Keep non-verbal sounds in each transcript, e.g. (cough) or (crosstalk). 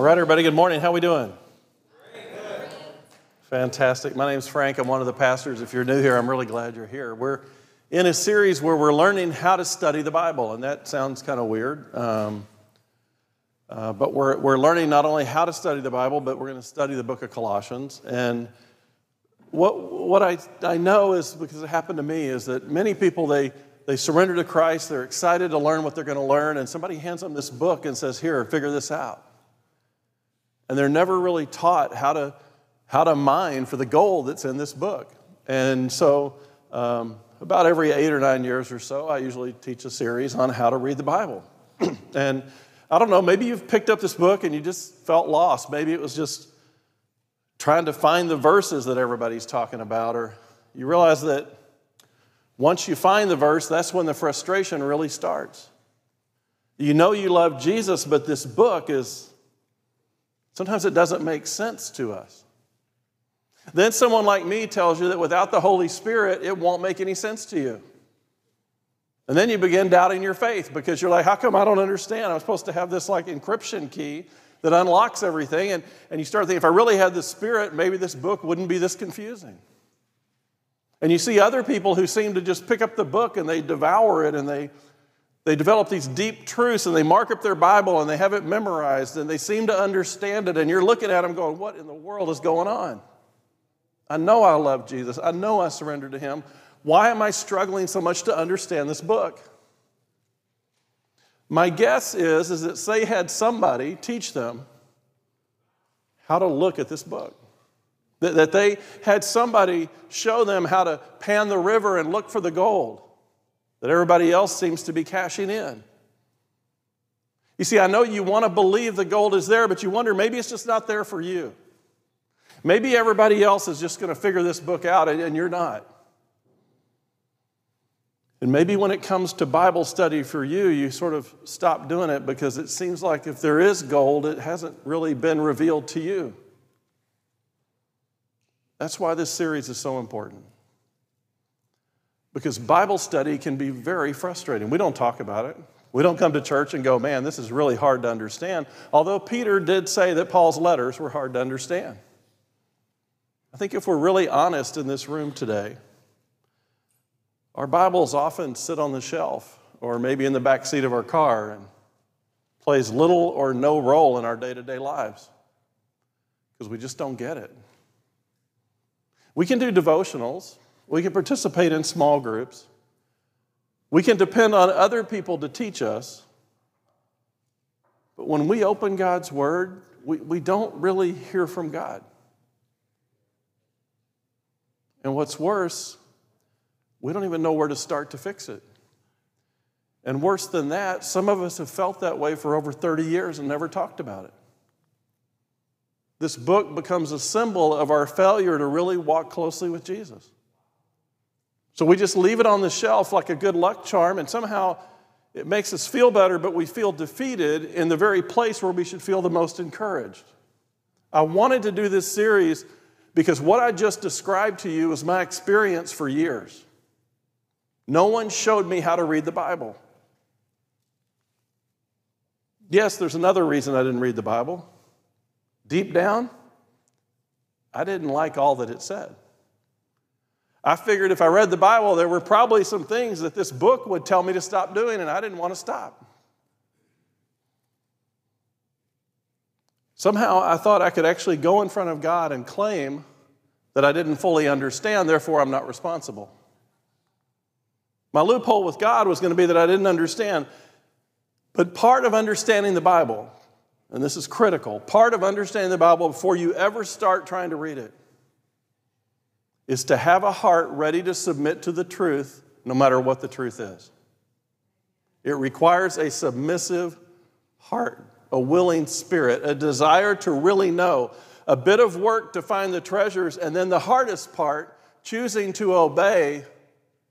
All right, everybody, good morning. How we doing? Fantastic. My name's Frank. I'm one of the pastors. If you're new here, I'm really glad you're here. We're in a series where we're learning how to study the Bible, and that sounds kind of weird. Um, uh, but we're, we're learning not only how to study the Bible, but we're going to study the book of Colossians. And what, what I, I know is because it happened to me is that many people, they, they surrender to Christ, they're excited to learn what they're going to learn, and somebody hands them this book and says, Here, figure this out. And they're never really taught how to, how to mine for the gold that's in this book. And so, um, about every eight or nine years or so, I usually teach a series on how to read the Bible. (clears throat) and I don't know, maybe you've picked up this book and you just felt lost. Maybe it was just trying to find the verses that everybody's talking about, or you realize that once you find the verse, that's when the frustration really starts. You know you love Jesus, but this book is sometimes it doesn't make sense to us. Then someone like me tells you that without the Holy Spirit, it won't make any sense to you. And then you begin doubting your faith because you're like, how come I don't understand? I'm supposed to have this like encryption key that unlocks everything. And, and you start thinking, if I really had the Spirit, maybe this book wouldn't be this confusing. And you see other people who seem to just pick up the book and they devour it and they, they develop these deep truths and they mark up their Bible and they have it memorized and they seem to understand it. And you're looking at them going, what in the world is going on? I know I love Jesus. I know I surrendered to Him. Why am I struggling so much to understand this book? My guess is, is that they had somebody teach them how to look at this book. That, that they had somebody show them how to pan the river and look for the gold that everybody else seems to be cashing in. You see, I know you want to believe the gold is there, but you wonder maybe it's just not there for you. Maybe everybody else is just going to figure this book out and you're not. And maybe when it comes to Bible study for you, you sort of stop doing it because it seems like if there is gold, it hasn't really been revealed to you. That's why this series is so important. Because Bible study can be very frustrating. We don't talk about it. We don't come to church and go, man, this is really hard to understand. Although Peter did say that Paul's letters were hard to understand. I think if we're really honest in this room today, our Bibles often sit on the shelf or maybe in the back seat of our car and plays little or no role in our day-to-day lives because we just don't get it. We can do devotionals, we can participate in small groups, we can depend on other people to teach us. But when we open God's Word, we, we don't really hear from God. And what's worse, we don't even know where to start to fix it. And worse than that, some of us have felt that way for over 30 years and never talked about it. This book becomes a symbol of our failure to really walk closely with Jesus. So we just leave it on the shelf like a good luck charm, and somehow it makes us feel better, but we feel defeated in the very place where we should feel the most encouraged. I wanted to do this series because what I just described to you was my experience for years. No one showed me how to read the Bible. Yes, there's another reason I didn't read the Bible. Deep down, I didn't like all that it said. I figured if I read the Bible, there were probably some things that this book would tell me to stop doing, and I didn't want to stop. Somehow I thought I could actually go in front of God and claim that I didn't fully understand, therefore I'm not responsible. My loophole with God was going to be that I didn't understand. But part of understanding the Bible, and this is critical, part of understanding the Bible before you ever start trying to read it is to have a heart ready to submit to the truth no matter what the truth is. It requires a submissive heart, a willing spirit, a desire to really know, a bit of work to find the treasures, and then the hardest part, choosing to obey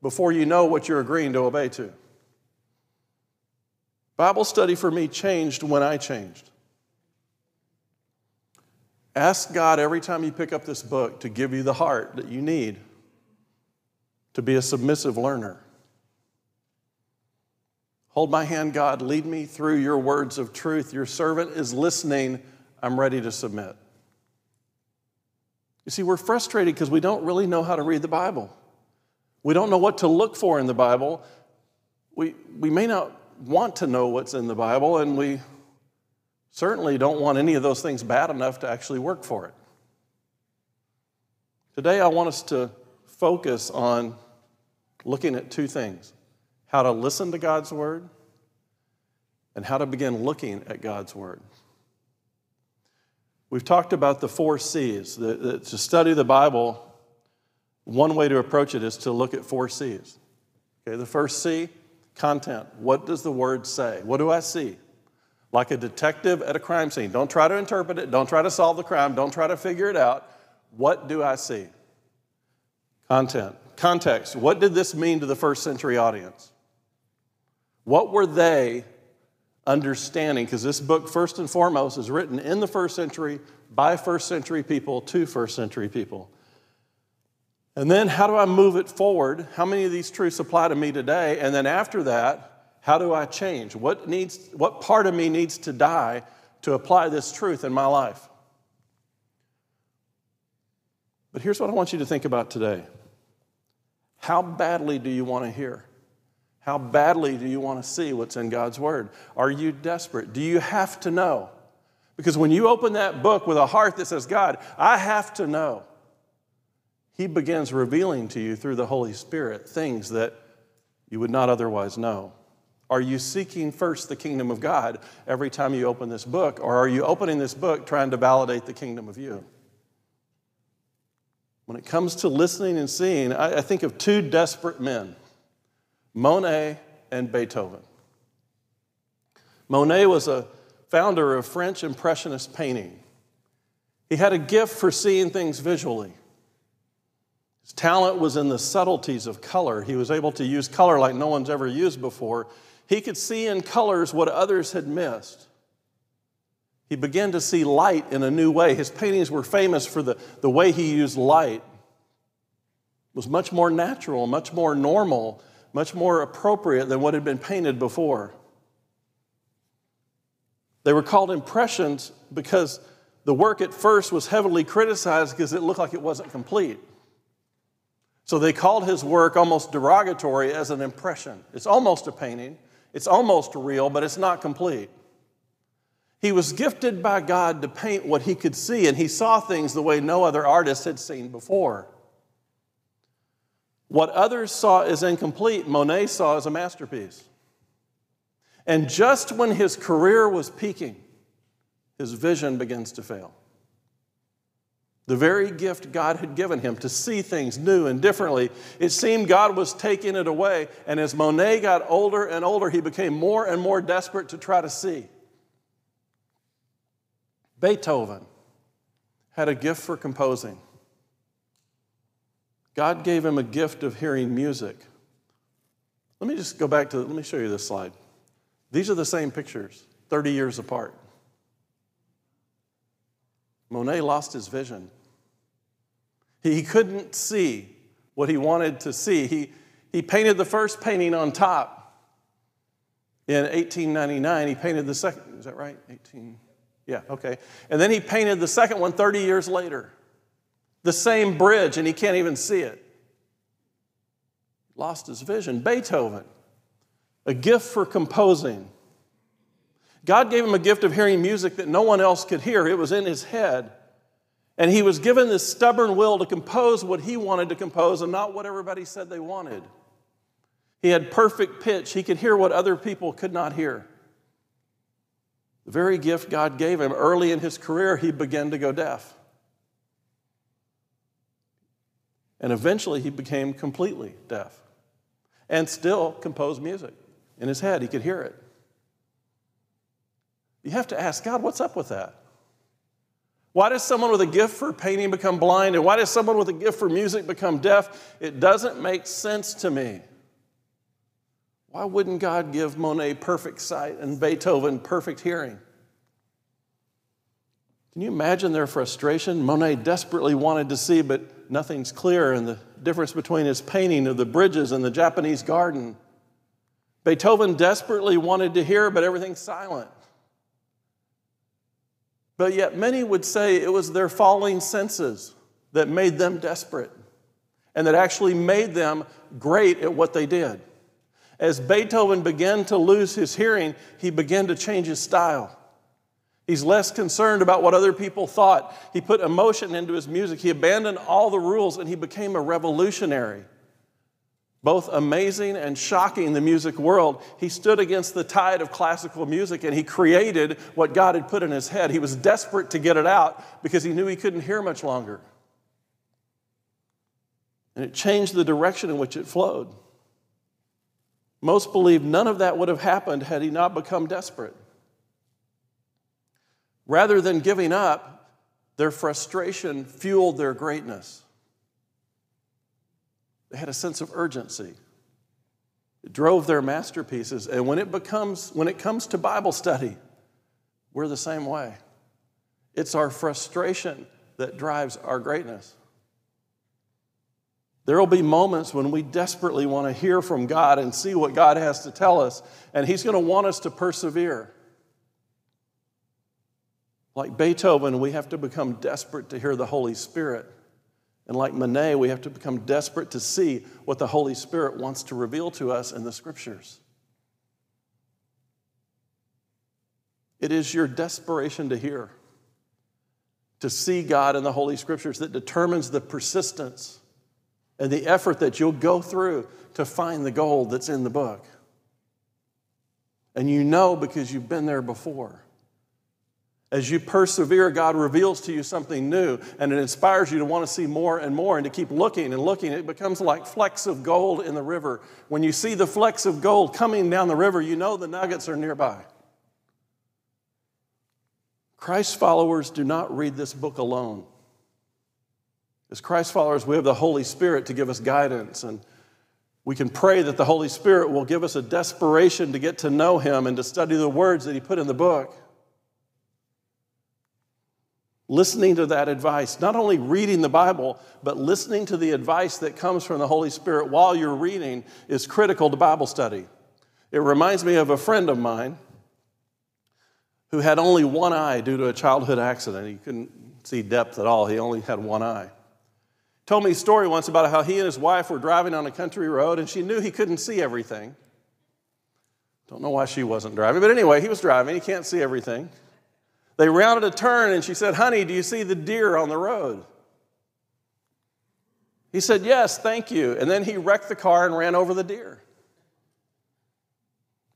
before you know what you're agreeing to obey to. Bible study for me changed when I changed. Ask God every time you pick up this book to give you the heart that you need to be a submissive learner. Hold my hand, God. Lead me through your words of truth. Your servant is listening. I'm ready to submit. You see, we're frustrated because we don't really know how to read the Bible. We don't know what to look for in the Bible. We, we may not want to know what's in the Bible, and we certainly don't want any of those things bad enough to actually work for it. Today, I want us to focus on looking at two things how to listen to God's Word and how to begin looking at God's Word. We've talked about the four C's. The, the, to study the Bible, one way to approach it is to look at four C's. Okay, the first C, content. What does the Word say? What do I see? Like a detective at a crime scene. Don't try to interpret it, don't try to solve the crime, don't try to figure it out. What do I see? Content. Context. What did this mean to the first century audience? What were they understanding? Because this book, first and foremost, is written in the first century by first century people to first century people. And then, how do I move it forward? How many of these truths apply to me today? And then, after that, how do I change? What, needs, what part of me needs to die to apply this truth in my life? But here's what I want you to think about today How badly do you want to hear? How badly do you want to see what's in God's Word? Are you desperate? Do you have to know? Because when you open that book with a heart that says, God, I have to know, He begins revealing to you through the Holy Spirit things that you would not otherwise know. Are you seeking first the kingdom of God every time you open this book, or are you opening this book trying to validate the kingdom of you? When it comes to listening and seeing, I, I think of two desperate men Monet and Beethoven. Monet was a founder of French Impressionist painting. He had a gift for seeing things visually. His talent was in the subtleties of color. He was able to use color like no one's ever used before. He could see in colors what others had missed. He began to see light in a new way. His paintings were famous for the, the way he used light. It was much more natural, much more normal, much more appropriate than what had been painted before. They were called impressions because the work at first was heavily criticized because it looked like it wasn't complete. So they called his work almost derogatory as an impression. It's almost a painting, it's almost real, but it's not complete. He was gifted by God to paint what he could see, and he saw things the way no other artist had seen before. What others saw as incomplete, Monet saw as a masterpiece. And just when his career was peaking, his vision begins to fail. The very gift God had given him to see things new and differently, it seemed God was taking it away. And as Monet got older and older, he became more and more desperate to try to see. Beethoven had a gift for composing. God gave him a gift of hearing music. Let me just go back to, let me show you this slide. These are the same pictures, 30 years apart. Monet lost his vision. He couldn't see what he wanted to see. He, he painted the first painting on top. In 1899, he painted the second, is that right? 18, yeah, okay. And then he painted the second one 30 years later. The same bridge, and he can't even see it. Lost his vision. Beethoven, a gift for composing. God gave him a gift of hearing music that no one else could hear, it was in his head. And he was given this stubborn will to compose what he wanted to compose and not what everybody said they wanted. He had perfect pitch, he could hear what other people could not hear. The very gift God gave him early in his career, he began to go deaf. And eventually he became completely deaf and still composed music in his head. He could hear it. You have to ask God, what's up with that? Why does someone with a gift for painting become blind? And why does someone with a gift for music become deaf? It doesn't make sense to me. Why wouldn't God give Monet perfect sight and Beethoven perfect hearing? Can you imagine their frustration? Monet desperately wanted to see, but nothing's clear, and the difference between his painting of the bridges and the Japanese garden. Beethoven desperately wanted to hear, but everything's silent. But yet, many would say it was their falling senses that made them desperate and that actually made them great at what they did. As Beethoven began to lose his hearing, he began to change his style. He's less concerned about what other people thought. He put emotion into his music. He abandoned all the rules and he became a revolutionary. Both amazing and shocking the music world, he stood against the tide of classical music and he created what God had put in his head. He was desperate to get it out because he knew he couldn't hear much longer. And it changed the direction in which it flowed. Most believe none of that would have happened had he not become desperate. Rather than giving up, their frustration fueled their greatness. They had a sense of urgency. It drove their masterpieces. And when it becomes, when it comes to Bible study, we're the same way. It's our frustration that drives our greatness. There will be moments when we desperately want to hear from God and see what God has to tell us, and He's going to want us to persevere. Like Beethoven, we have to become desperate to hear the Holy Spirit. And like Monet, we have to become desperate to see what the Holy Spirit wants to reveal to us in the Scriptures. It is your desperation to hear, to see God in the Holy Scriptures that determines the persistence and the effort that you'll go through to find the gold that's in the book. And you know because you've been there before. As you persevere, God reveals to you something new, and it inspires you to want to see more and more and to keep looking and looking. It becomes like flecks of gold in the river. When you see the flecks of gold coming down the river, you know the nuggets are nearby. Christ followers do not read this book alone. As Christ followers, we have the Holy Spirit to give us guidance, and we can pray that the Holy Spirit will give us a desperation to get to know Him and to study the words that He put in the book. Listening to that advice, not only reading the Bible, but listening to the advice that comes from the Holy Spirit while you're reading is critical to Bible study. It reminds me of a friend of mine who had only one eye due to a childhood accident. He couldn't see depth at all, he only had one eye told me a story once about how he and his wife were driving on a country road and she knew he couldn't see everything. Don't know why she wasn't driving, but anyway, he was driving. He can't see everything. They rounded a turn and she said, Honey, do you see the deer on the road? He said, Yes, thank you. And then he wrecked the car and ran over the deer.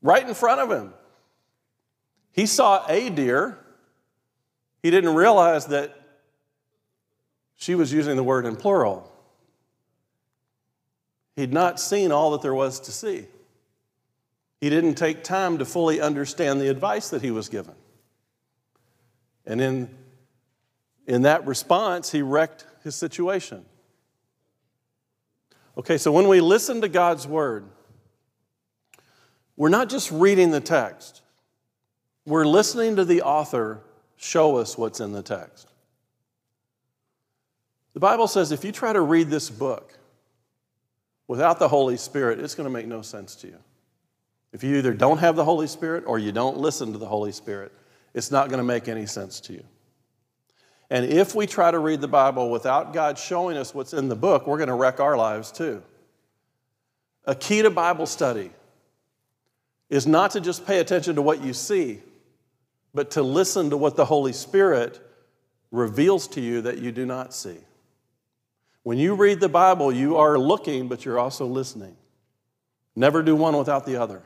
Right in front of him. He saw a deer. He didn't realize that she was using the word in plural. He'd not seen all that there was to see. He didn't take time to fully understand the advice that he was given. And in, in that response, he wrecked his situation. Okay, so when we listen to God's word, we're not just reading the text, we're listening to the author show us what's in the text. The Bible says if you try to read this book without the Holy Spirit, it's going to make no sense to you. If you either don't have the Holy Spirit or you don't listen to the Holy Spirit, it's not going to make any sense to you. And if we try to read the Bible without God showing us what's in the book, we're going to wreck our lives too. A key to Bible study is not to just pay attention to what you see, but to listen to what the Holy Spirit reveals to you that you do not see. When you read the Bible, you are looking, but you're also listening. Never do one without the other.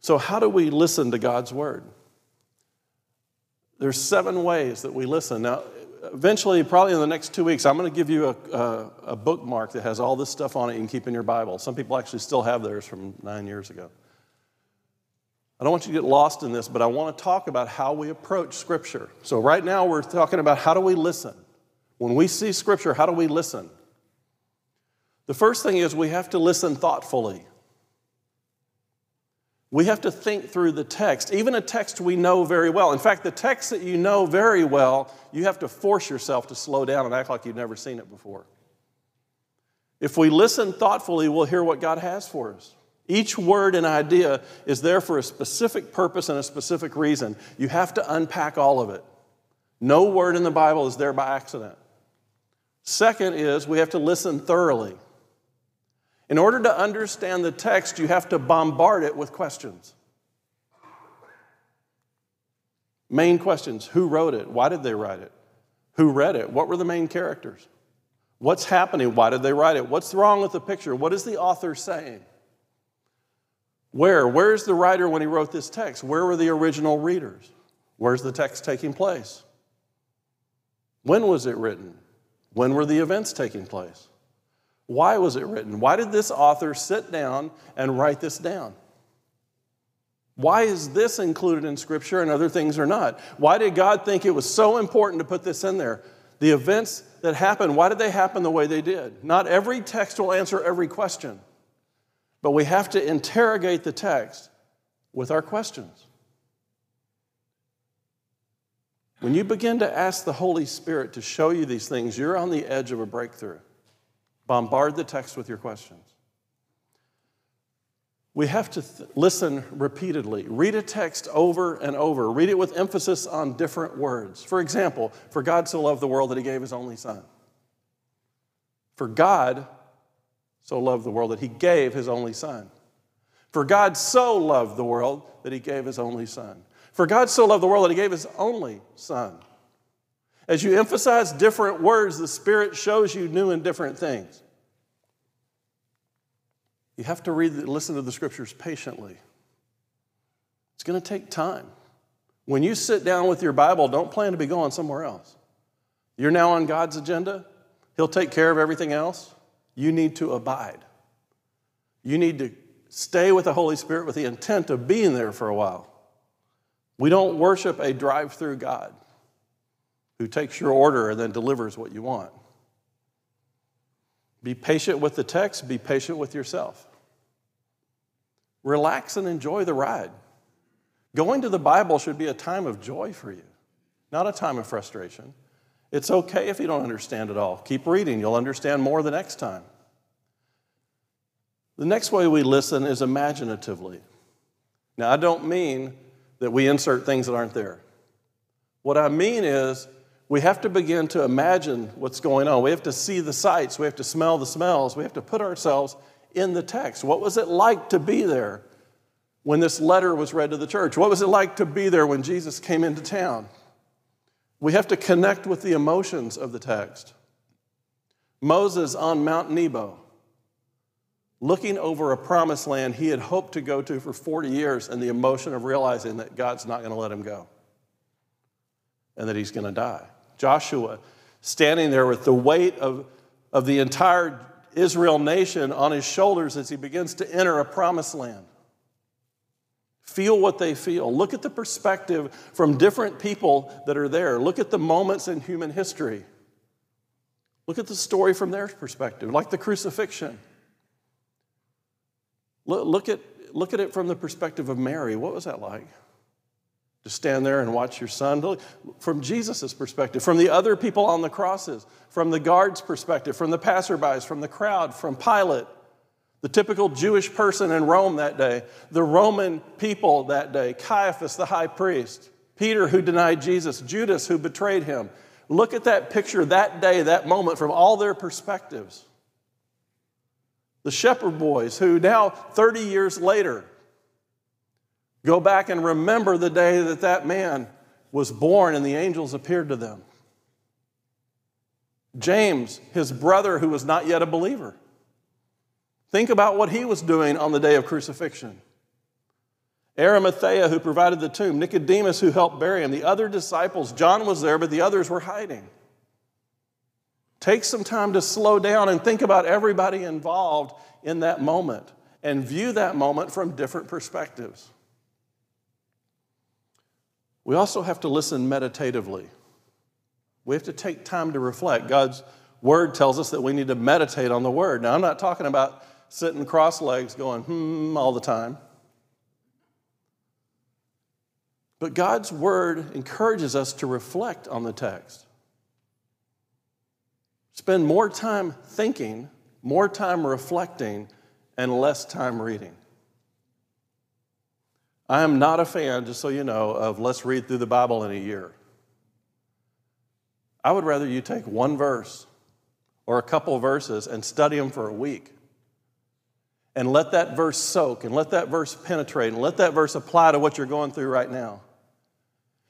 So, how do we listen to God's word? There's seven ways that we listen. Now, eventually, probably in the next two weeks, I'm going to give you a, a, a, bookmark that has all this stuff on it you can keep in your Bible. Some people actually still have theirs from nine years ago. I don't want you to get lost in this, but I want to talk about how we approach Scripture. So, right now, we're talking about how do we listen. When we see Scripture, how do we listen? The first thing is we have to listen thoughtfully. We have to think through the text, even a text we know very well. In fact, the text that you know very well, you have to force yourself to slow down and act like you've never seen it before. If we listen thoughtfully, we'll hear what God has for us. Each word and idea is there for a specific purpose and a specific reason. You have to unpack all of it. No word in the Bible is there by accident. Second is we have to listen thoroughly. In order to understand the text, you have to bombard it with questions. Main questions Who wrote it? Why did they write it? Who read it? What were the main characters? What's happening? Why did they write it? What's wrong with the picture? What is the author saying? Where? Where's the writer when he wrote this text? Where were the original readers? Where's the text taking place? When was it written? When were the events taking place? Why was it written? Why did this author sit down and write this down? Why is this included in Scripture and other things are not? Why did God think it was so important to put this in there? The events that happened, why did they happen the way they did? Not every text will answer every question, but we have to interrogate the text with our questions. When you begin to ask the Holy Spirit to show you these things, you're on the edge of a breakthrough. Bombard the text with your questions. We have to th- listen repeatedly. Read a text over and over. Read it with emphasis on different words. For example, for God so loved the world that he gave his only son. For God so loved the world that he gave his only son. For God so loved the world that he gave his only son. For God so loved the world that he gave his only son. As you emphasize different words, the Spirit shows you new and different things. You have to read, listen to the scriptures patiently. It's going to take time. When you sit down with your Bible, don't plan to be going somewhere else. You're now on God's agenda. He'll take care of everything else. You need to abide. You need to stay with the Holy Spirit with the intent of being there for a while. We don't worship a drive through God who takes your order and then delivers what you want. Be patient with the text, be patient with yourself. Relax and enjoy the ride. Going to the Bible should be a time of joy for you, not a time of frustration. It's okay if you don't understand it all. Keep reading, you'll understand more the next time. The next way we listen is imaginatively. Now, I don't mean that we insert things that aren't there. What I mean is we have to begin to imagine what's going on. We have to see the sights, we have to smell the smells, we have to put ourselves in the text. What was it like to be there when this letter was read to the church? What was it like to be there when Jesus came into town? We have to connect with the emotions of the text. Moses on Mount Nebo, looking over a promised land he had hoped to go to for 40 years, and the emotion of realizing that God's not going to let him go and that he's going to die. Joshua standing there with the weight of, of the entire Israel nation on his shoulders as he begins to enter a promised land. Feel what they feel. Look at the perspective from different people that are there. Look at the moments in human history. Look at the story from their perspective, like the crucifixion. Look, look, at, look at it from the perspective of Mary. What was that like? To stand there and watch your son. From Jesus' perspective, from the other people on the crosses, from the guard's perspective, from the passerbys, from the crowd, from Pilate, the typical Jewish person in Rome that day, the Roman people that day, Caiaphas, the high priest, Peter, who denied Jesus, Judas, who betrayed him. Look at that picture that day, that moment, from all their perspectives. The shepherd boys, who now, 30 years later, Go back and remember the day that that man was born and the angels appeared to them. James, his brother who was not yet a believer. Think about what he was doing on the day of crucifixion. Arimathea, who provided the tomb, Nicodemus, who helped bury him, the other disciples, John was there, but the others were hiding. Take some time to slow down and think about everybody involved in that moment and view that moment from different perspectives. We also have to listen meditatively. We have to take time to reflect. God's word tells us that we need to meditate on the word. Now, I'm not talking about sitting cross legs going, hmm, all the time. But God's word encourages us to reflect on the text. Spend more time thinking, more time reflecting, and less time reading. I am not a fan, just so you know, of let's read through the Bible in a year. I would rather you take one verse or a couple verses and study them for a week and let that verse soak and let that verse penetrate and let that verse apply to what you're going through right now.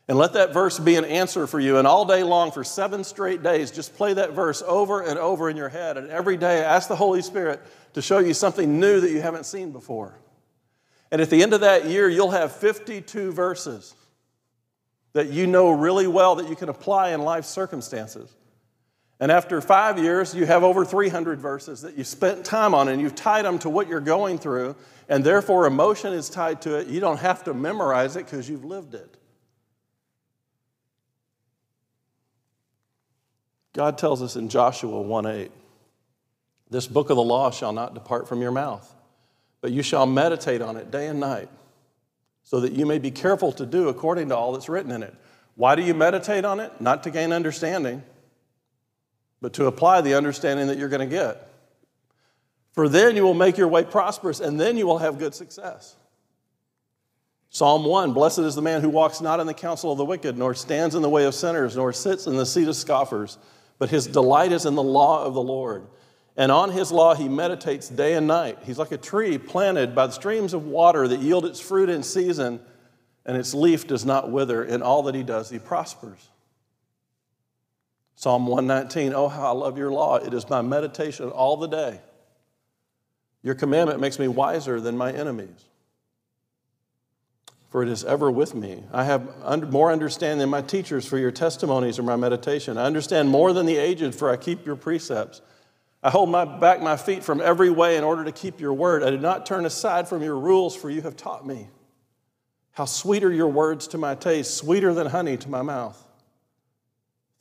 And let that verse be an answer for you. And all day long, for seven straight days, just play that verse over and over in your head. And every day, ask the Holy Spirit to show you something new that you haven't seen before. And at the end of that year, you'll have 52 verses that you know really well that you can apply in life circumstances. And after five years, you have over 300 verses that you spent time on and you've tied them to what you're going through, and therefore emotion is tied to it. You don't have to memorize it because you've lived it. God tells us in Joshua 1 8, this book of the law shall not depart from your mouth, but you shall meditate on it day and night, so that you may be careful to do according to all that's written in it. Why do you meditate on it? Not to gain understanding, but to apply the understanding that you're going to get. For then you will make your way prosperous, and then you will have good success. Psalm 1 Blessed is the man who walks not in the counsel of the wicked, nor stands in the way of sinners, nor sits in the seat of scoffers but his delight is in the law of the Lord. And on his law he meditates day and night. He's like a tree planted by the streams of water that yield its fruit in season, and its leaf does not wither. In all that he does, he prospers. Psalm 119 Oh, how I love your law. It is my meditation all the day. Your commandment makes me wiser than my enemies for it is ever with me. I have more understanding than my teachers, for your testimonies are my meditation. I understand more than the aged, for I keep your precepts. I hold my, back my feet from every way in order to keep your word. I do not turn aside from your rules, for you have taught me. How sweet are your words to my taste, sweeter than honey to my mouth.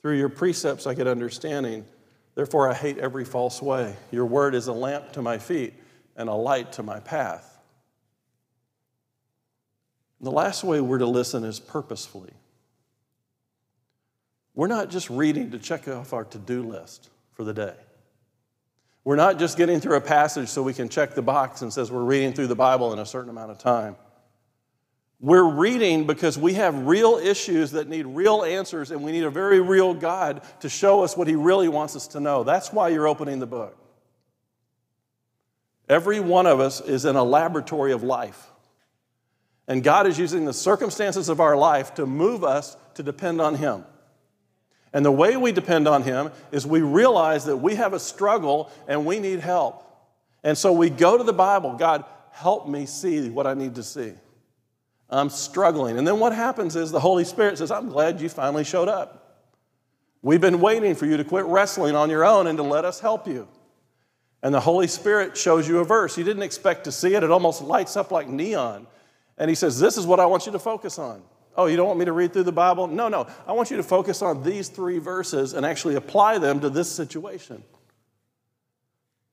Through your precepts I get understanding. Therefore, I hate every false way. Your word is a lamp to my feet and a light to my path. The last way we're to listen is purposefully. We're not just reading to check off our to do list for the day. We're not just getting through a passage so we can check the box and says we're reading through the Bible in a certain amount of time. We're reading because we have real issues that need real answers, and we need a very real God to show us what He really wants us to know. That's why you're opening the book. Every one of us is in a laboratory of life. And God is using the circumstances of our life to move us to depend on Him. And the way we depend on Him is we realize that we have a struggle and we need help. And so we go to the Bible God, help me see what I need to see. I'm struggling. And then what happens is the Holy Spirit says, I'm glad you finally showed up. We've been waiting for you to quit wrestling on your own and to let us help you. And the Holy Spirit shows you a verse. You didn't expect to see it, it almost lights up like neon. And he says, This is what I want you to focus on. Oh, you don't want me to read through the Bible? No, no. I want you to focus on these three verses and actually apply them to this situation.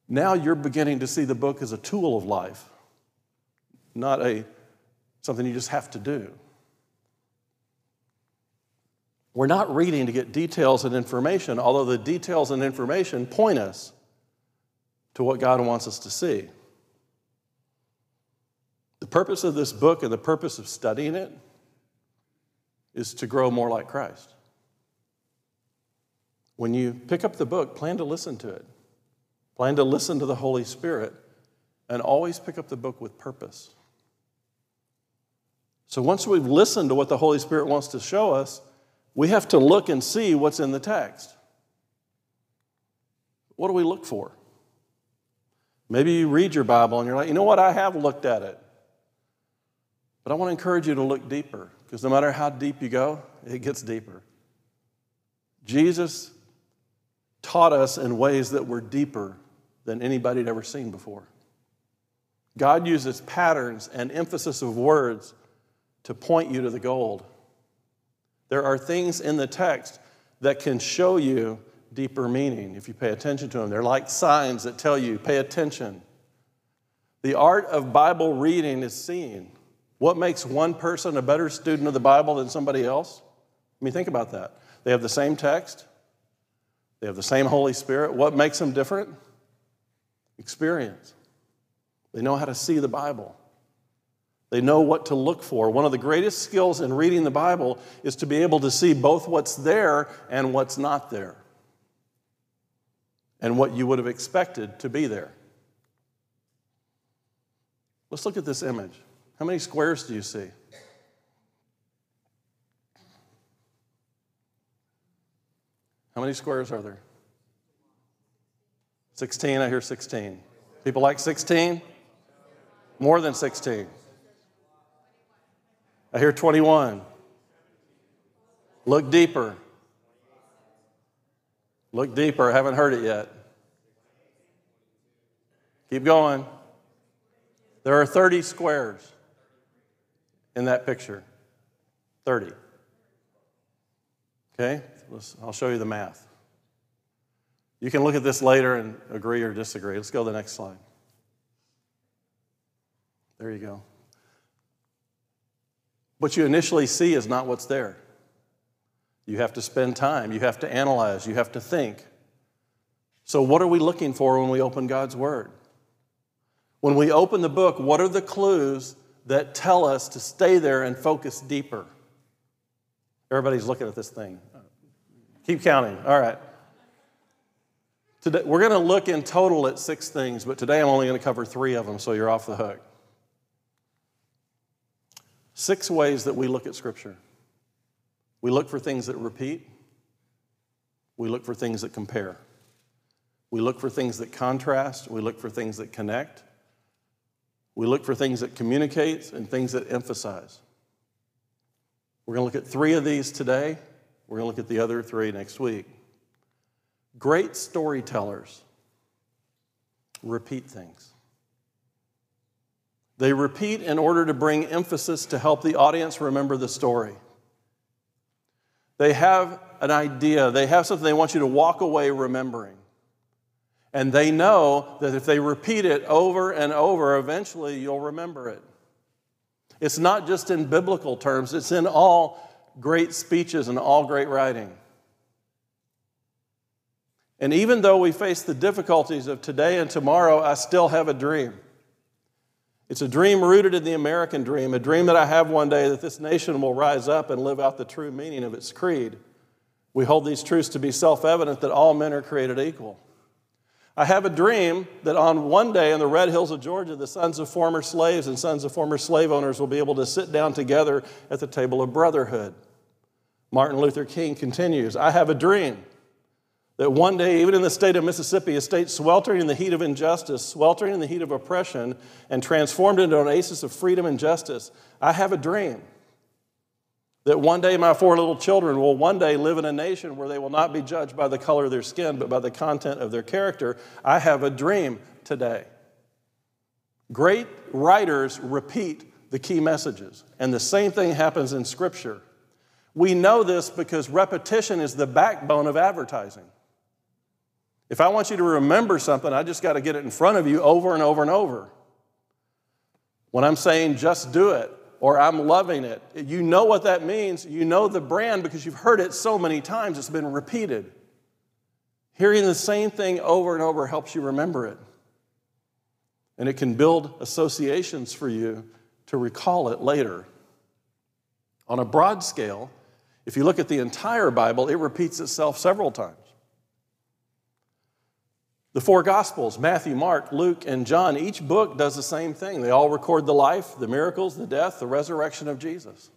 Now you're beginning to see the book as a tool of life, not a something you just have to do. We're not reading to get details and information, although the details and information point us to what God wants us to see. The purpose of this book and the purpose of studying it is to grow more like Christ. When you pick up the book, plan to listen to it. Plan to listen to the Holy Spirit and always pick up the book with purpose. So once we've listened to what the Holy Spirit wants to show us, we have to look and see what's in the text. What do we look for? Maybe you read your Bible and you're like, you know what, I have looked at it. But I want to encourage you to look deeper because no matter how deep you go, it gets deeper. Jesus taught us in ways that were deeper than anybody had ever seen before. God uses patterns and emphasis of words to point you to the gold. There are things in the text that can show you deeper meaning if you pay attention to them. They're like signs that tell you, pay attention. The art of Bible reading is seeing. What makes one person a better student of the Bible than somebody else? I mean, think about that. They have the same text, they have the same Holy Spirit. What makes them different? Experience. They know how to see the Bible, They know what to look for. One of the greatest skills in reading the Bible is to be able to see both what's there and what's not there, and what you would have expected to be there. Let's look at this image. How many squares do you see? How many squares are there? 16, I hear 16. People like 16? More than 16. I hear 21. Look deeper. Look deeper. I haven't heard it yet. Keep going. There are 30 squares in that picture. 30. Okay? I'll show you the math. You can look at this later and agree or disagree. Let's go to the next slide. There you go. What you initially see is not what's there. You have to spend time, you have to analyze, you have to think. So, what are we looking for when we open God's Word? When we open the book, what are the clues that tell us to stay there and focus deeper? Everybody's looking at this thing. Keep counting. All right. Today, we're going to look in total at six things, but today I'm only going to cover three of them, so you're off the hook. Six ways that we look at Scripture we look for things that repeat, we look for things that compare, we look for things that contrast, we look for things that connect, we look for things that communicate, and things that emphasize. We're going to look at three of these today. We're going to look at the other three next week. Great storytellers repeat things. They repeat in order to bring emphasis to help the audience remember the story. They have an idea, they have something they want you to walk away remembering. And they know that if they repeat it over and over, eventually you'll remember it. It's not just in biblical terms, it's in all great speeches and all great writing. And even though we face the difficulties of today and tomorrow, I still have a dream. It's a dream rooted in the American dream, a dream that I have one day that this nation will rise up and live out the true meaning of its creed. We hold these truths to be self evident that all men are created equal. I have a dream that on one day in the red hills of Georgia, the sons of former slaves and sons of former slave owners will be able to sit down together at the table of brotherhood. Martin Luther King continues I have a dream that one day, even in the state of Mississippi, a state sweltering in the heat of injustice, sweltering in the heat of oppression, and transformed into an oasis of freedom and justice, I have a dream that one day my four little children will one day live in a nation where they will not be judged by the color of their skin, but by the content of their character. I have a dream today. Great writers repeat the key messages, and the same thing happens in Scripture. We know this because repetition is the backbone of advertising. If I want you to remember something, I just got to get it in front of you over and over and over. When I'm saying just do it, or I'm loving it. You know what that means. You know the brand because you've heard it so many times, it's been repeated. Hearing the same thing over and over helps you remember it. And it can build associations for you to recall it later. On a broad scale, if you look at the entire Bible, it repeats itself several times. The four Gospels, Matthew, Mark, Luke, and John, each book does the same thing. They all record the life, the miracles, the death, the resurrection of Jesus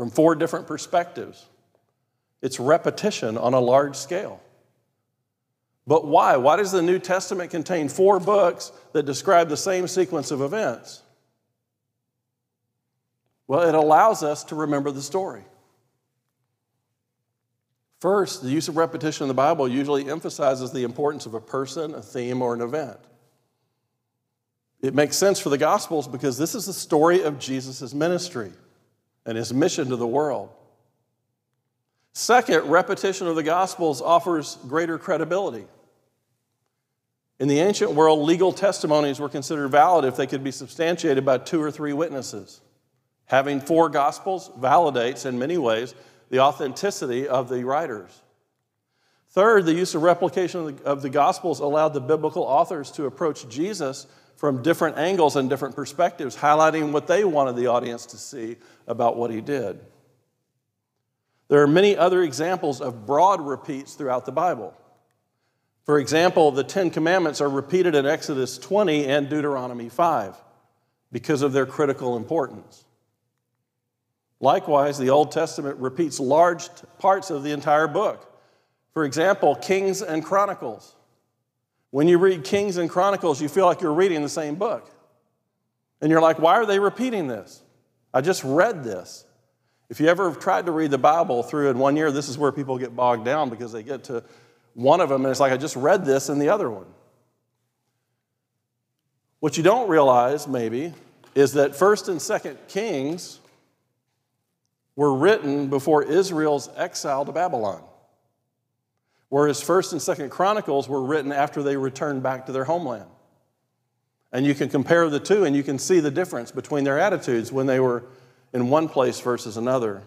from four different perspectives. It's repetition on a large scale. But why? Why does the New Testament contain four books that describe the same sequence of events? Well, it allows us to remember the story. First, the use of repetition in the Bible usually emphasizes the importance of a person, a theme, or an event. It makes sense for the Gospels because this is the story of Jesus' ministry and his mission to the world. Second, repetition of the Gospels offers greater credibility. In the ancient world, legal testimonies were considered valid if they could be substantiated by two or three witnesses. Having four Gospels validates, in many ways, the authenticity of the writers. Third, the use of replication of the, of the, Gospels allowed the biblical authors to approach Jesus from different angles and different perspectives, highlighting what they wanted the audience to see about what he did. There are many other examples of broad repeats throughout the Bible. For example, the Ten Commandments are repeated in Exodus 20 and Deuteronomy 5 because of their critical importance. Likewise, the Old Testament repeats large parts of the entire book. For example, Kings and Chronicles. When you read Kings and Chronicles, you feel like you're reading the same book. And you're like, why are they repeating this? I just read this. If you ever have tried to read the Bible through in one year, this is where people get bogged down because they get to one of them and it's like, I just read this and the other one. What you don't realize, maybe, is that 1st and 2nd Kings were written before Israel's exile to Babylon. Whereas 1st and 2nd Chronicles were written after they returned back to their homeland. And you can compare the two and you can see the difference between their attitudes when they were in one place versus another.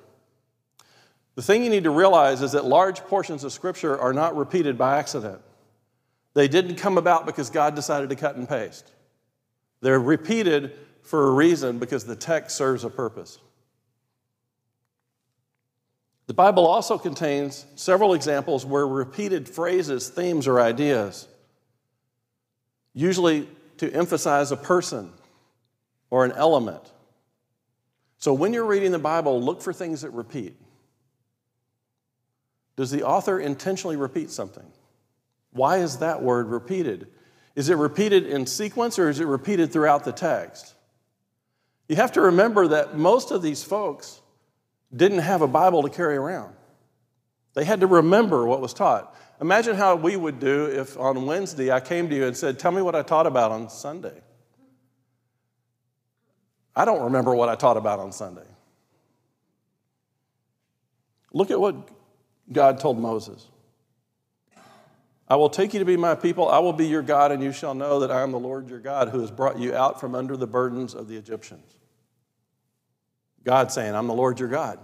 The thing you need to realize is that large portions of Scripture are not repeated by accident. They didn't come about because God decided to cut and paste. They're repeated for a reason because the text serves a purpose. The Bible also contains several examples where repeated phrases, themes, or ideas, usually to emphasize a person or an element. So when you're reading the Bible, look for things that repeat. Does the author intentionally repeat something? Why is that word repeated? Is it repeated in sequence or is it repeated throughout the text? You have to remember that most of these folks didn't have a Bible to carry around. They had to remember what was taught. Imagine how we would do if on Wednesday I came to you and said, Tell me what I taught about on Sunday. I don't remember what I taught about on Sunday. Look at what God told Moses I will take you to be my people. I will be your God, and you shall know that I am the Lord your God who has brought you out from under the burdens of the Egyptians. God saying, I'm the Lord your God.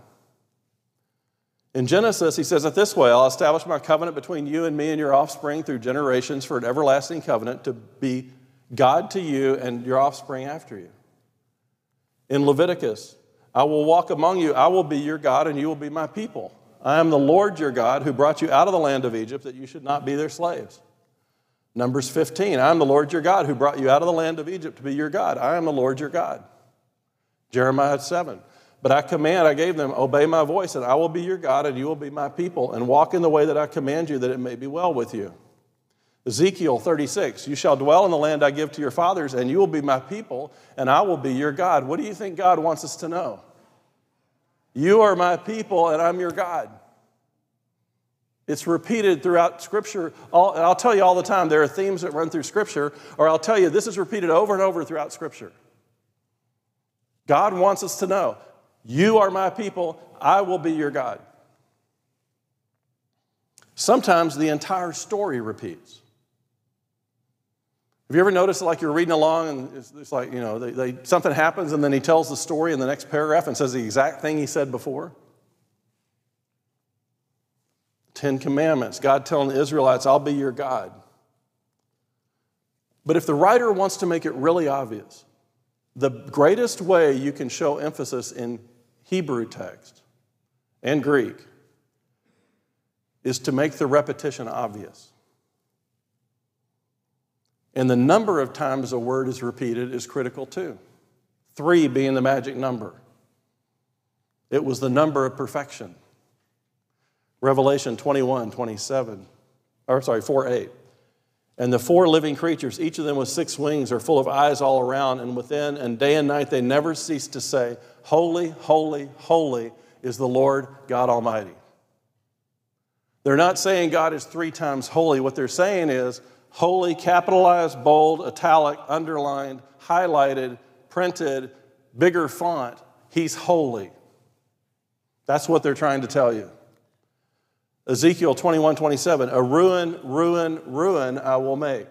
In Genesis, he says it this way I'll establish my covenant between you and me and your offspring through generations for an everlasting covenant to be God to you and your offspring after you. In Leviticus, I will walk among you, I will be your God, and you will be my people. I am the Lord your God who brought you out of the land of Egypt that you should not be their slaves. Numbers 15, I am the Lord your God who brought you out of the land of Egypt to be your God. I am the Lord your God. Jeremiah 7, but I command, I gave them, obey my voice, and I will be your God, and you will be my people, and walk in the way that I command you, that it may be well with you. Ezekiel 36, you shall dwell in the land I give to your fathers, and you will be my people, and I will be your God. What do you think God wants us to know? You are my people, and I'm your God. It's repeated throughout Scripture. I'll tell you all the time, there are themes that run through Scripture, or I'll tell you this is repeated over and over throughout Scripture. God wants us to know you are my people, I will be your God. Sometimes the entire story repeats. Have you ever noticed, like you're reading along and it's, it's like, you know, they, they, something happens and then he tells the story in the next paragraph and says the exact thing he said before? Ten Commandments, God telling the Israelites, I'll be your God. But if the writer wants to make it really obvious, the greatest way you can show emphasis in Hebrew text and Greek is to make the repetition obvious. And the number of times a word is repeated is critical too. Three being the magic number. It was the number of perfection. Revelation 21, 27, or sorry, 4 8. And the four living creatures, each of them with six wings, are full of eyes all around and within, and day and night they never cease to say, Holy, holy, holy is the Lord God Almighty. They're not saying God is three times holy. What they're saying is, holy, capitalized, bold, italic, underlined, highlighted, printed, bigger font. He's holy. That's what they're trying to tell you. Ezekiel 21 27, a ruin, ruin, ruin I will make.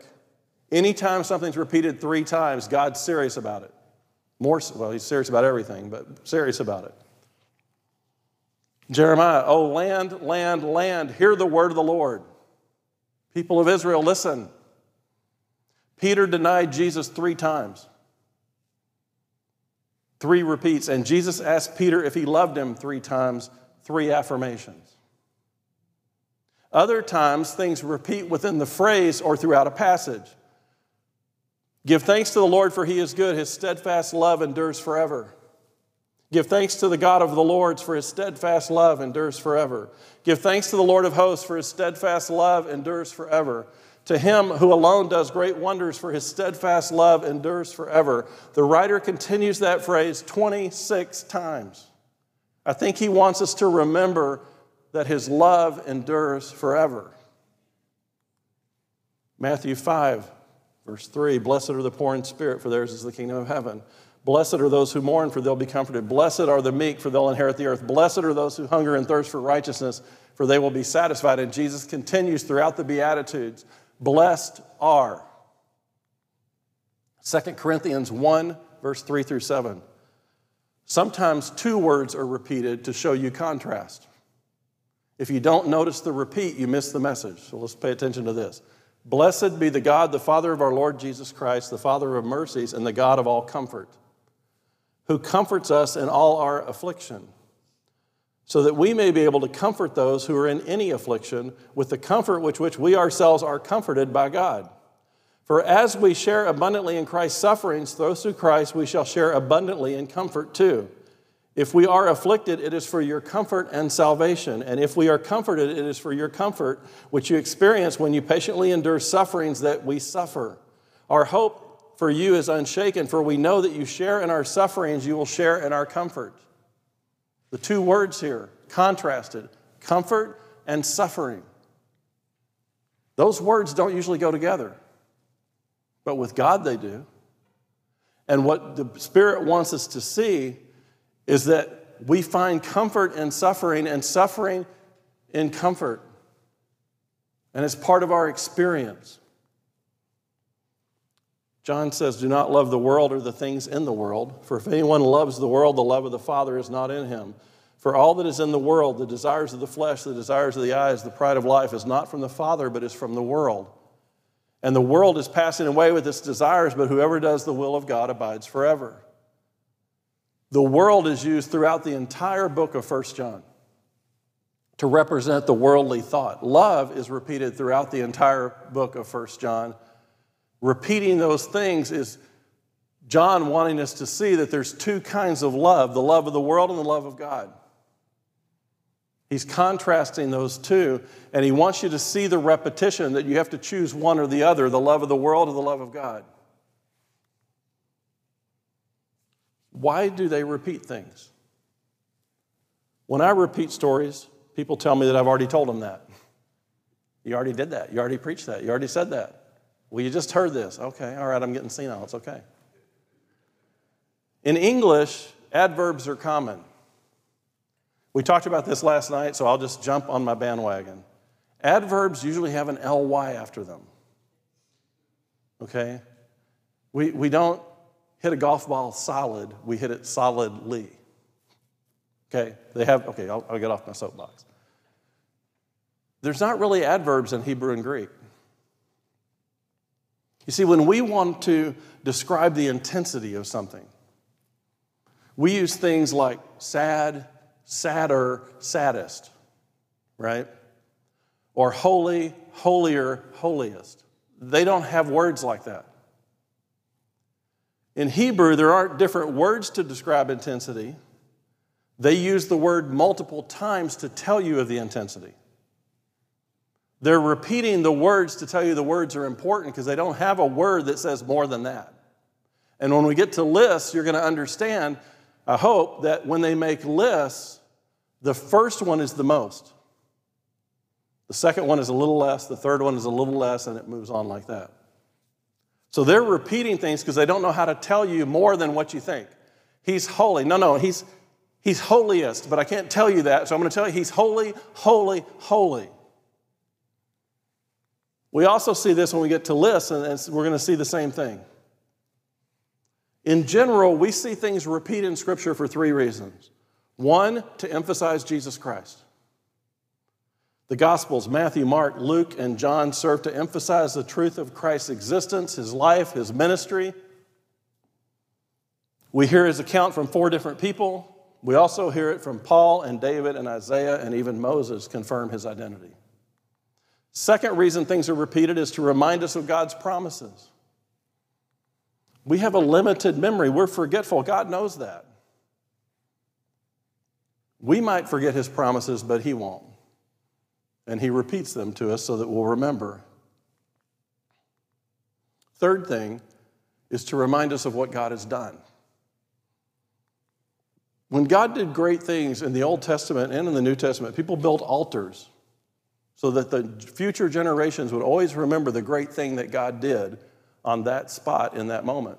Anytime something's repeated three times, God's serious about it. More, well, he's serious about everything, but serious about it. Jeremiah, oh, land, land, land, hear the word of the Lord. People of Israel, listen. Peter denied Jesus three times. Three repeats. And Jesus asked Peter if he loved him three times, three affirmations. Other times, things repeat within the phrase or throughout a passage. Give thanks to the Lord, for he is good. His steadfast love endures forever. Give thanks to the God of the Lords, for his steadfast love endures forever. Give thanks to the Lord of hosts, for his steadfast love endures forever. To him who alone does great wonders, for his steadfast love endures forever. The writer continues that phrase 26 times. I think he wants us to remember that his love endures forever. Matthew 5, verse 3 Blessed are the poor in spirit, for theirs is the kingdom of heaven. Blessed are those who mourn, for they'll be comforted. Blessed are the meek, for they'll inherit the earth. Blessed are those who hunger and thirst for righteousness, for they will be satisfied. And Jesus continues throughout the Beatitudes Blessed are. 2 Corinthians 1, verse 3 through 7. Sometimes two words are repeated to show you contrast. If you don't notice the repeat, you miss the message. So let's pay attention to this. Blessed be the God, the Father of our Lord Jesus Christ, the Father of mercies, and the God of all comfort, who comforts us in all our affliction, so that we may be able to comfort those who are in any affliction with the comfort with which we ourselves are comforted by God. For as we share abundantly in Christ's sufferings, through Christ we shall share abundantly in comfort too. If we are afflicted, it is for your comfort and salvation. And if we are comforted, it is for your comfort, which you experience when you patiently endure sufferings that we suffer. Our hope for you is unshaken, for we know that you share in our sufferings, you will share in our comfort. The two words here, contrasted comfort and suffering. Those words don't usually go together, but with God they do. And what the Spirit wants us to see is that we find comfort in suffering and suffering in comfort. And it's part of our experience. John says, Do not love the world or the things in the world, for if anyone loves the world, the love of the Father is not in him. For all that is in the world, the desires of the flesh, the desires of the eyes, the pride of life, is not from the Father, but is from the world. And the world is passing away with its desires, but whoever does the will of God abides forever. The world is used throughout the entire book of 1 John to represent the worldly thought. Love is repeated throughout the entire book of 1 John. Repeating those things is John wanting us to see that there's two kinds of love the love of the world and the love of God. He's contrasting those two, and he wants you to see the repetition that you have to choose one or the other the love of the world or the love of God. Why do they repeat things? When I repeat stories, people tell me that I've already told them that. You already did that. You already preached that. You already said that. Well, you just heard this. Okay, all right, I'm getting senile. It's okay. In English, adverbs are common. We talked about this last night, so I'll just jump on my bandwagon. Adverbs usually have an ly after them. Okay? We, we don't hit a golf ball solid, we hit it solidly. Okay, they have, okay, I'll, I'll get off my soapbox. There's not really adverbs in Hebrew and Greek. You see, when we want to describe the intensity of something, we use things like sad, sadder, saddest, right? Or holy, holier, holiest. They don't have words like that. In Hebrew, there aren't different words to describe intensity. They use the word multiple times to tell you of the intensity. They're repeating the words to tell you the words are important because they don't have a word that says more than that. And when we get to lists, you're going to understand, I hope, that when they make lists, the first one is the most. The second one is a little less, the third one is a little less, and it moves on like that. So they're repeating things because they don't know how to tell you more than what you think. He's holy. No, no, he's, he's holiest, but I can't tell you that. So I'm going to tell you he's holy, holy, holy. We also see this when we get to lists, and we're going to see the same thing. In general, we see things repeat in Scripture for three reasons. One, to emphasize Jesus Christ. The Gospels, Matthew, Mark, Luke, and John, serve to emphasize the truth of Christ's existence, his life, his ministry. We hear his account from four different people. We also hear it from Paul and David and Isaiah and even Moses confirm his identity. Second reason things are repeated is to remind us of God's promises. We have a limited memory, we're forgetful. God knows that. We might forget his promises, but he won't. And he repeats them to us so that we'll remember. Third thing is to remind us of what God has done. When God did great things in the Old Testament and in the New Testament, people built altars so that the future generations would always remember the great thing that God did on that spot in that moment.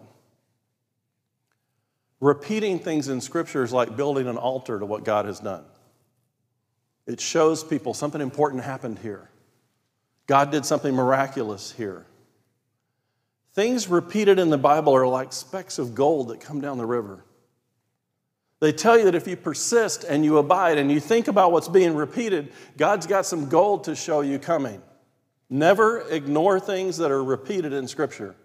Repeating things in Scripture is like building an altar to what God has done. It shows people something important happened here. God did something miraculous here. Things repeated in the Bible are like specks of gold that come down the river. They tell you that if you persist and you abide and you think about what's being repeated, God's got some gold to show you coming. Never ignore things that are repeated in Scripture.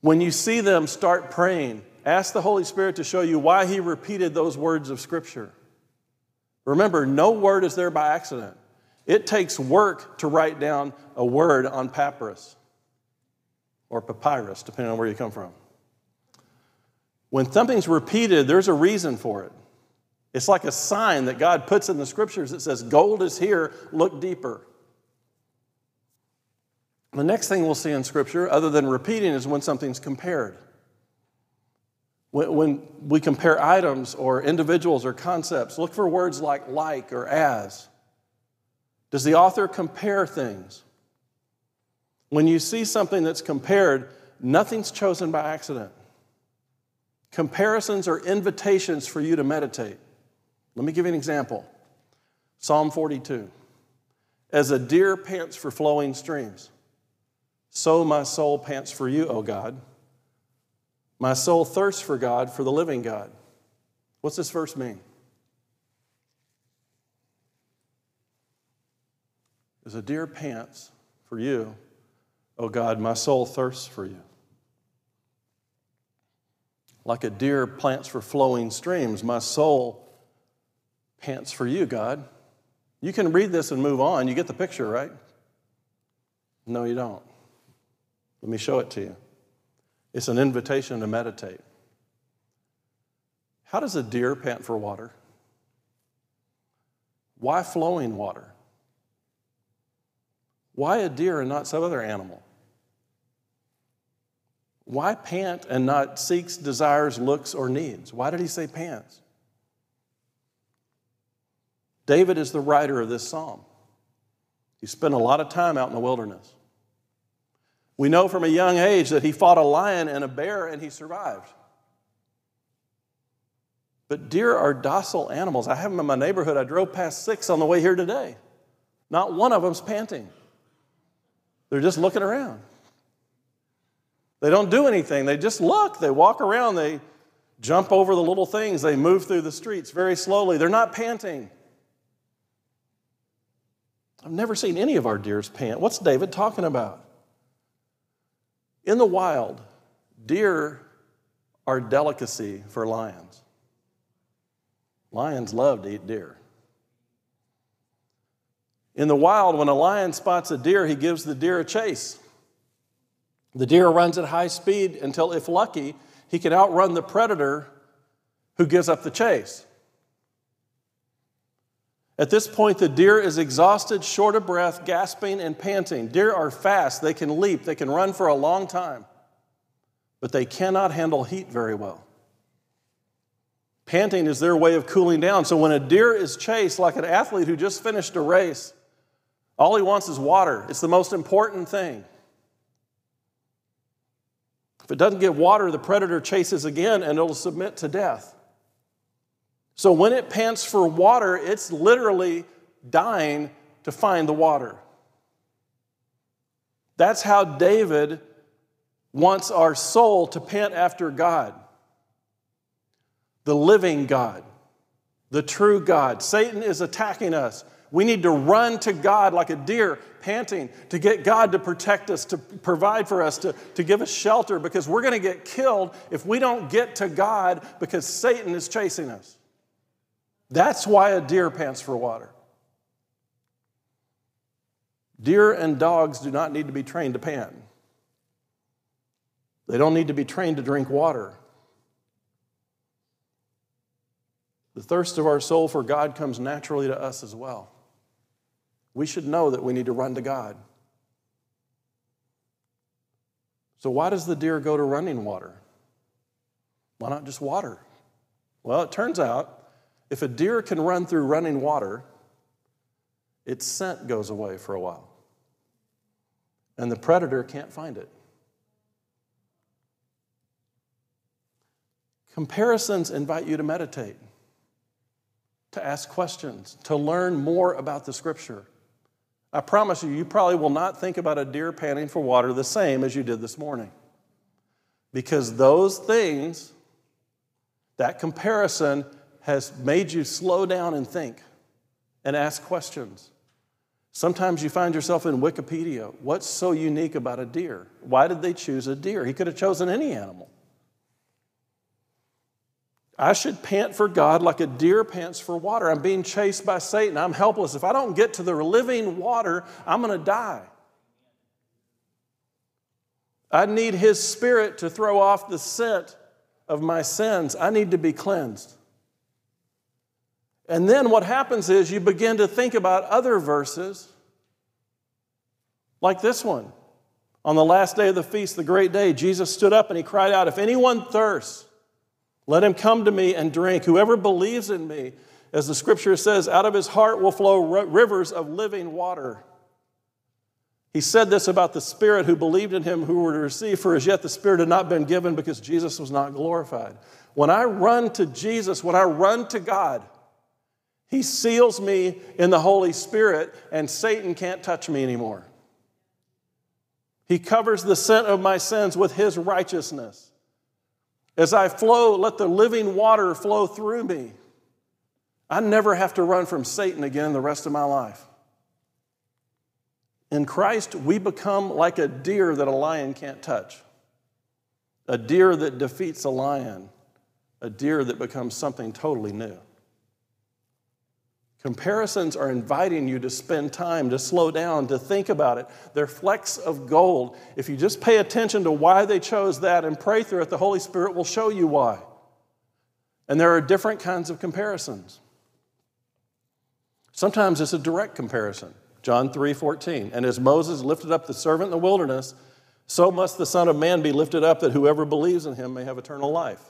When you see them, start praying. Ask the Holy Spirit to show you why He repeated those words of Scripture. Remember, no word is there by accident. It takes work to write down a word on papyrus or papyrus, depending on where you come from. When something's repeated, there's a reason for it. It's like a sign that God puts in the scriptures that says, Gold is here, look deeper. The next thing we'll see in scripture, other than repeating, is when something's compared. When, we compare items or individuals or concepts, look for words like like or as. Does the author compare things? When you see something that's compared, nothing's chosen by accident. Comparisons are invitations for you to meditate. Let me give you an example Psalm 42. As a deer pants for flowing streams, so my soul pants for you, O God. My soul thirsts for God, for the living God. What's this verse mean? As a deer pants for you, O God, my soul thirsts for you. Like a deer plants for flowing streams, my soul pants for you, God. You can read this and move on. You get the picture, right? No, you don't. Let me show it to you. It's an invitation to meditate. How does a deer pant for water? Why flowing water? Why a deer and not some other animal? Why pant and not seeks, desires, looks, or needs? Why did he say pants? David is the writer of this psalm. He spent a lot of time out in the wilderness. We know from a young age that he fought a lion and a bear and he survived. But deer are docile animals. I have them in my neighborhood. I drove past six on the way here today. Not one of them's panting. They're just looking around. They don't do anything. They just look. They walk around. They jump over the little things. They move through the streets very slowly. They're not panting. I've never seen any of our deers pant. What's David talking about? In the wild, deer are delicacy for lions. Lions love to eat deer. In the wild, when a lion spots a deer, he gives the deer a chase. The deer runs at high speed until, if lucky, he can outrun the predator who gives up the chase. At this point, the deer is exhausted, short of breath, gasping, and panting. Deer are fast, they can leap, they can run for a long time, but they cannot handle heat very well. Panting is their way of cooling down. So when a deer is chased, like an athlete who just finished a race, all he wants is water. It's the most important thing. If it doesn't get water, the predator chases again and it'll submit to death. So when it pants for water, it's literally dying to find the water. That's how David wants our soul to pant after God, the living God, the true God. Satan is attacking us. We need to run to God like a deer, panting, to get God to protect us, to provide for us, to, to give us shelter, because we're going to get killed if we don't get to God because Satan is chasing us. That's why a deer pants for water. Deer and dogs do not need to be trained to pant. They don't need to be trained to drink water. The thirst of our soul for God comes naturally to us as well we should know that we need to run to God. So, why does the deer go to running water? Why not just water? Well, it turns out if a deer can run through running water, its scent goes away for a while. And the predator can't find it. Comparisons invite you to meditate, to ask questions, to learn more about the scripture. I promise you, you probably will not think about a deer panting for water the same as you did this morning. Because those things, that comparison, has made you slow down and think and ask questions. Sometimes you find yourself in Wikipedia. What's so unique about a deer? Why did they choose a deer? He could have chosen any animal. I should pant for God like a deer pants for water. I'm being chased by Satan. I'm helpless. If I don't get to the living water, I'm going to die. I need His Spirit to throw off the scent of my sins. I need to be cleansed. And then what happens is you begin to think about other verses like this one. On the last day of the feast, the great day, Jesus stood up and he cried out, If anyone thirsts, let him come to me and drink. Whoever believes in me, as the scripture says, out of his heart will flow rivers of living water. He said this about the Spirit who believed in him who were to receive, for as yet the Spirit had not been given because Jesus was not glorified. When I run to Jesus, when I run to God, He seals me in the Holy Spirit, and Satan can't touch me anymore. He covers the scent of my sins with His righteousness. As I flow, let the living water flow through me. I never have to run from Satan again the rest of my life. In Christ, we become like a deer that a lion can't touch, a deer that defeats a lion, a deer that becomes something totally new. Comparisons are inviting you to spend time, to slow down, to think about it. They're flecks of gold. If you just pay attention to why they chose that and pray through it, the Holy Spirit will show you why. And there are different kinds of comparisons. Sometimes it's a direct comparison. John 3 14. And as Moses lifted up the servant in the wilderness, so must the Son of Man be lifted up that whoever believes in him may have eternal life.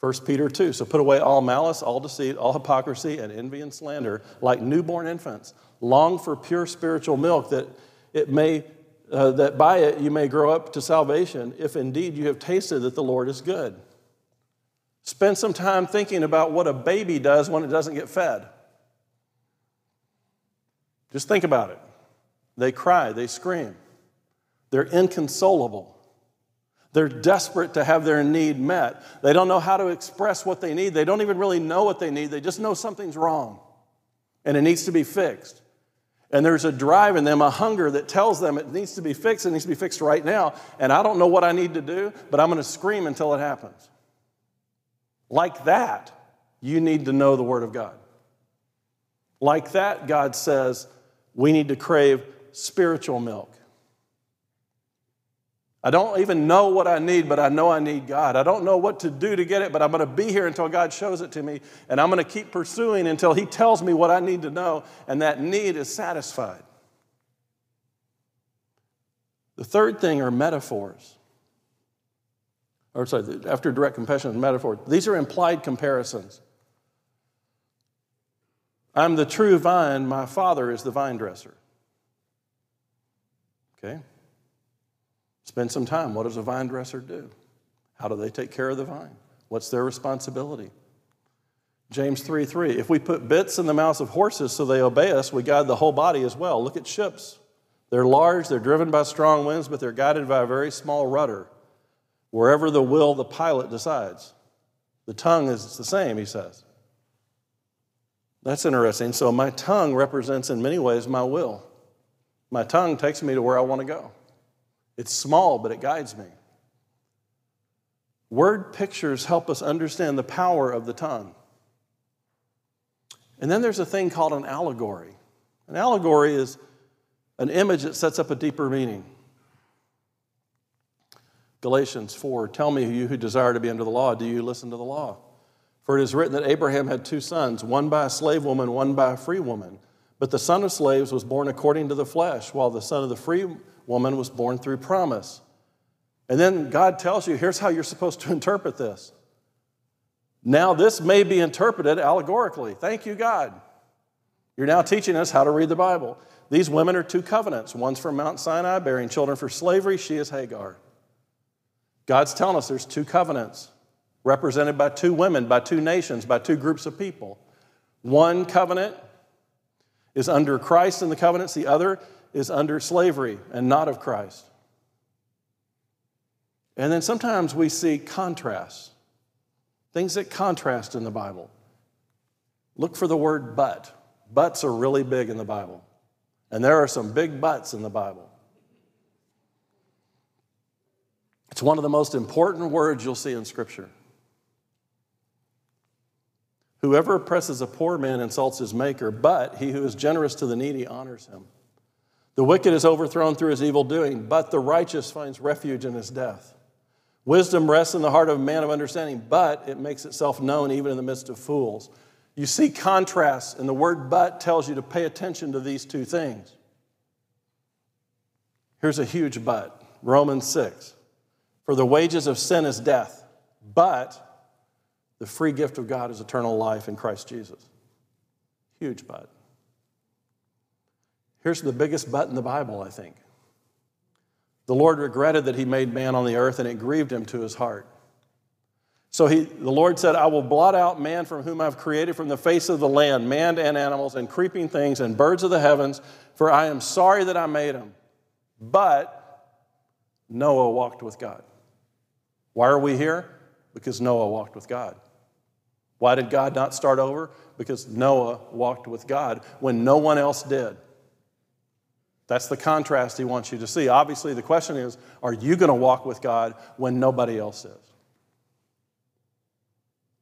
1 Peter 2. So put away all malice, all deceit, all hypocrisy, and envy and slander, like newborn infants. Long for pure spiritual milk, that it may uh, that by it you may grow up to salvation, if indeed you have tasted that the Lord is good. Spend some time thinking about what a baby does when it doesn't get fed. Just think about it. They cry, they scream, they're inconsolable. They're desperate to have their need met. They don't know how to express what they need. They don't even really know what they need. They just know something's wrong and it needs to be fixed. And there's a drive in them, a hunger that tells them it needs to be fixed. It needs to be fixed right now. And I don't know what I need to do, but I'm going to scream until it happens. Like that, you need to know the Word of God. Like that, God says we need to crave spiritual milk. I don't even know what I need, but I know I need God. I don't know what to do to get it, but I'm going to be here until God shows it to me, and I'm going to keep pursuing until He tells me what I need to know, and that need is satisfied. The third thing are metaphors. Or, sorry, after direct compassion, metaphor. These are implied comparisons. I'm the true vine, my father is the vine dresser. Okay? Spend some time. What does a vine dresser do? How do they take care of the vine? What's their responsibility? James 3 3. If we put bits in the mouths of horses so they obey us, we guide the whole body as well. Look at ships. They're large, they're driven by strong winds, but they're guided by a very small rudder. Wherever the will, the pilot decides. The tongue is the same, he says. That's interesting. So, my tongue represents in many ways my will. My tongue takes me to where I want to go. It's small, but it guides me. Word pictures help us understand the power of the tongue. And then there's a thing called an allegory. An allegory is an image that sets up a deeper meaning. Galatians 4 Tell me, you who desire to be under the law, do you listen to the law? For it is written that Abraham had two sons, one by a slave woman, one by a free woman. But the son of slaves was born according to the flesh, while the son of the free woman was born through promise. And then God tells you here's how you're supposed to (laughs) interpret this. Now, this may be interpreted allegorically. Thank you, God. You're now teaching us how to read the Bible. These women are two covenants. One's from Mount Sinai, bearing children for slavery. She is Hagar. God's telling us there's two covenants represented by two women, by two nations, by two groups of people. One covenant is under Christ in the covenants, the other is under slavery and not of Christ. And then sometimes we see contrasts, things that contrast in the Bible. Look for the word but. Buts are really big in the Bible. And there are some big buts in the Bible. It's one of the most important words you'll see in Scripture. Whoever oppresses a poor man insults his maker, but he who is generous to the needy honors him. The wicked is overthrown through his evil doing, but the righteous finds refuge in his death. Wisdom rests in the heart of a man of understanding, but it makes itself known even in the midst of fools. You see contrasts, and the word but tells you to pay attention to these two things. Here's a huge but Romans 6. For the wages of sin is death, but the free gift of God is eternal life in Christ Jesus. Huge but. Here's the biggest but in the Bible, I think. The Lord regretted that he made man on the earth and it grieved him to his heart. So he, the Lord said, I will blot out man from whom I've created from the face of the land, man and animals, and creeping things, and birds of the heavens, for I am sorry that I made them. But Noah walked with God. Why are we here? Because Noah walked with God. Why did God not start over? Because Noah walked with God when no one else did. That's the contrast he wants you to see. Obviously, the question is are you going to walk with God when nobody else is?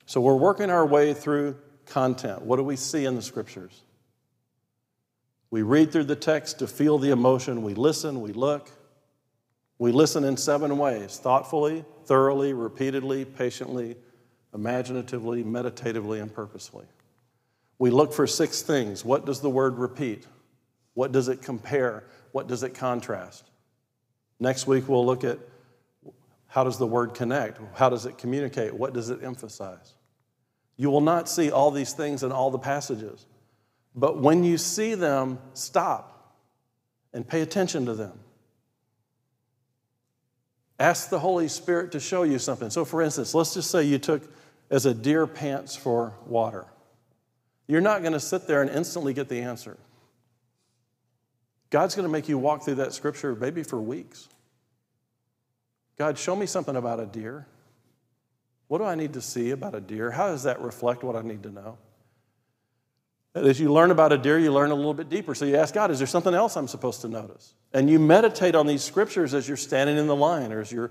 So, we're working our way through content. What do we see in the scriptures? We read through the text to feel the emotion. We listen, we look. We listen in seven ways thoughtfully, thoroughly, repeatedly, patiently, imaginatively, meditatively, and purposefully. We look for six things. What does the word repeat? What does it compare? What does it contrast? Next week, we'll look at how does the word connect? How does it communicate? What does it emphasize? You will not see all these things in all the passages, but when you see them, stop and pay attention to them. Ask the Holy Spirit to show you something. So, for instance, let's just say you took as a deer pants for water. You're not going to sit there and instantly get the answer. God's going to make you walk through that scripture maybe for weeks. God, show me something about a deer. What do I need to see about a deer? How does that reflect what I need to know? As you learn about a deer, you learn a little bit deeper. So you ask God, is there something else I'm supposed to notice? And you meditate on these scriptures as you're standing in the line or as you're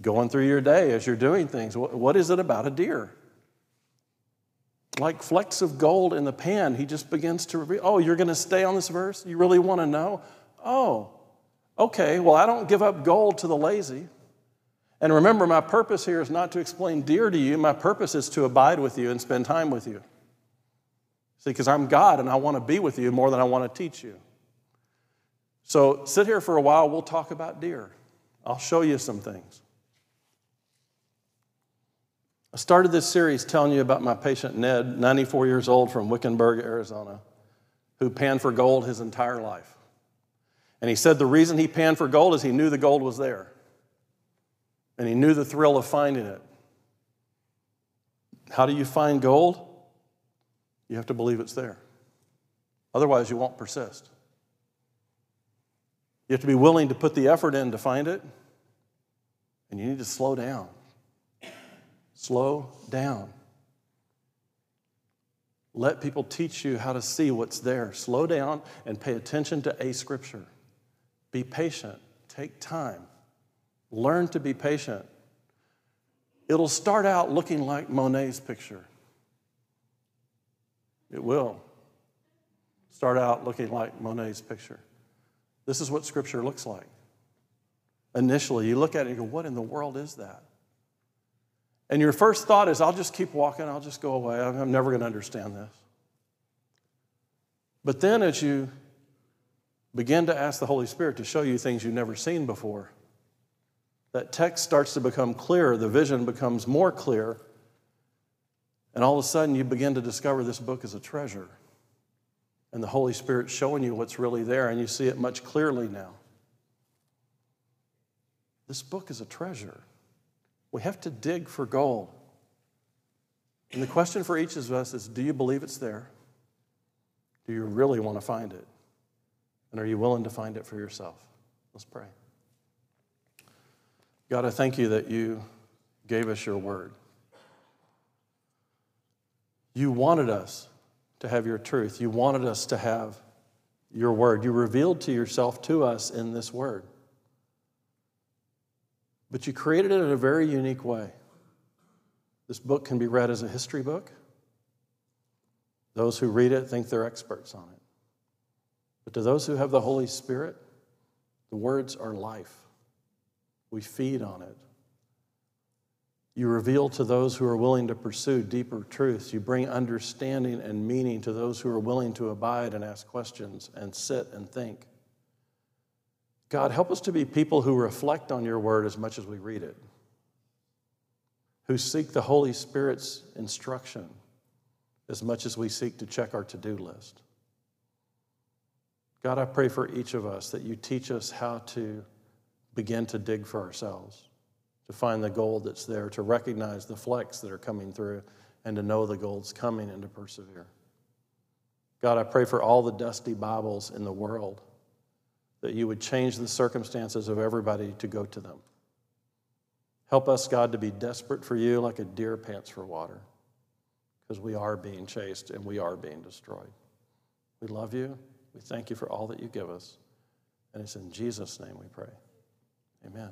going through your day, as you're doing things. What is it about a deer? Like flecks of gold in the pan, he just begins to reveal, oh, you're going to stay on this verse? You really want to know? Oh, okay, well, I don't give up gold to the lazy. And remember, my purpose here is not to explain deer to you. My purpose is to abide with you and spend time with you. See, because I'm God and I want to be with you more than I want to teach you. So sit here for a while, we'll talk about deer. I'll show you some things. I started this series telling you about my patient Ned, 94 years old from Wickenburg, Arizona, who panned for gold his entire life. And he said the reason he panned for gold is he knew the gold was there. And he knew the thrill of finding it. How do you find gold? You have to believe it's there. Otherwise, you won't persist. You have to be willing to put the effort in to find it, and you need to slow down. Slow down. Let people teach you how to see what's there. Slow down and pay attention to a scripture. Be patient. Take time. Learn to be patient. It'll start out looking like Monet's picture. It will start out looking like Monet's picture. This is what Scripture looks like. Initially, you look at it and you go, What in the world is that? And your first thought is, I'll just keep walking, I'll just go away, I'm never going to understand this. But then, as you begin to ask the Holy Spirit to show you things you've never seen before, that text starts to become clearer, the vision becomes more clear, and all of a sudden you begin to discover this book is a treasure. And the Holy Spirit showing you what's really there, and you see it much clearly now. This book is a treasure. We have to dig for gold. And the question for each of us is do you believe it's there? Do you really want to find it? And are you willing to find it for yourself? Let's pray. God, I thank you that you gave us your word. You wanted us to have your truth. You wanted us to have your word. You revealed to yourself to us in this word. But you created it in a very unique way. This book can be read as a history book. Those who read it think they're experts on it. But to those who have the Holy Spirit, the words are life. We feed on it. You reveal to those who are willing to pursue deeper truths. You bring understanding and meaning to those who are willing to abide and ask questions and sit and think. God, help us to be people who reflect on your word as much as we read it, who seek the Holy Spirit's instruction as much as we seek to check our to do list. God, I pray for each of us that you teach us how to begin to dig for ourselves, to find the gold that's there, to recognize the flecks that are coming through, and to know the gold's coming and to persevere. God, I pray for all the dusty Bibles in the world that you would change the circumstances of everybody to go to them. Help us, God, to be desperate for you like a deer pants for water, because we are being chased and we are being destroyed. We love you. We thank you for all that you give us. And it's in Jesus' name we pray. Amen.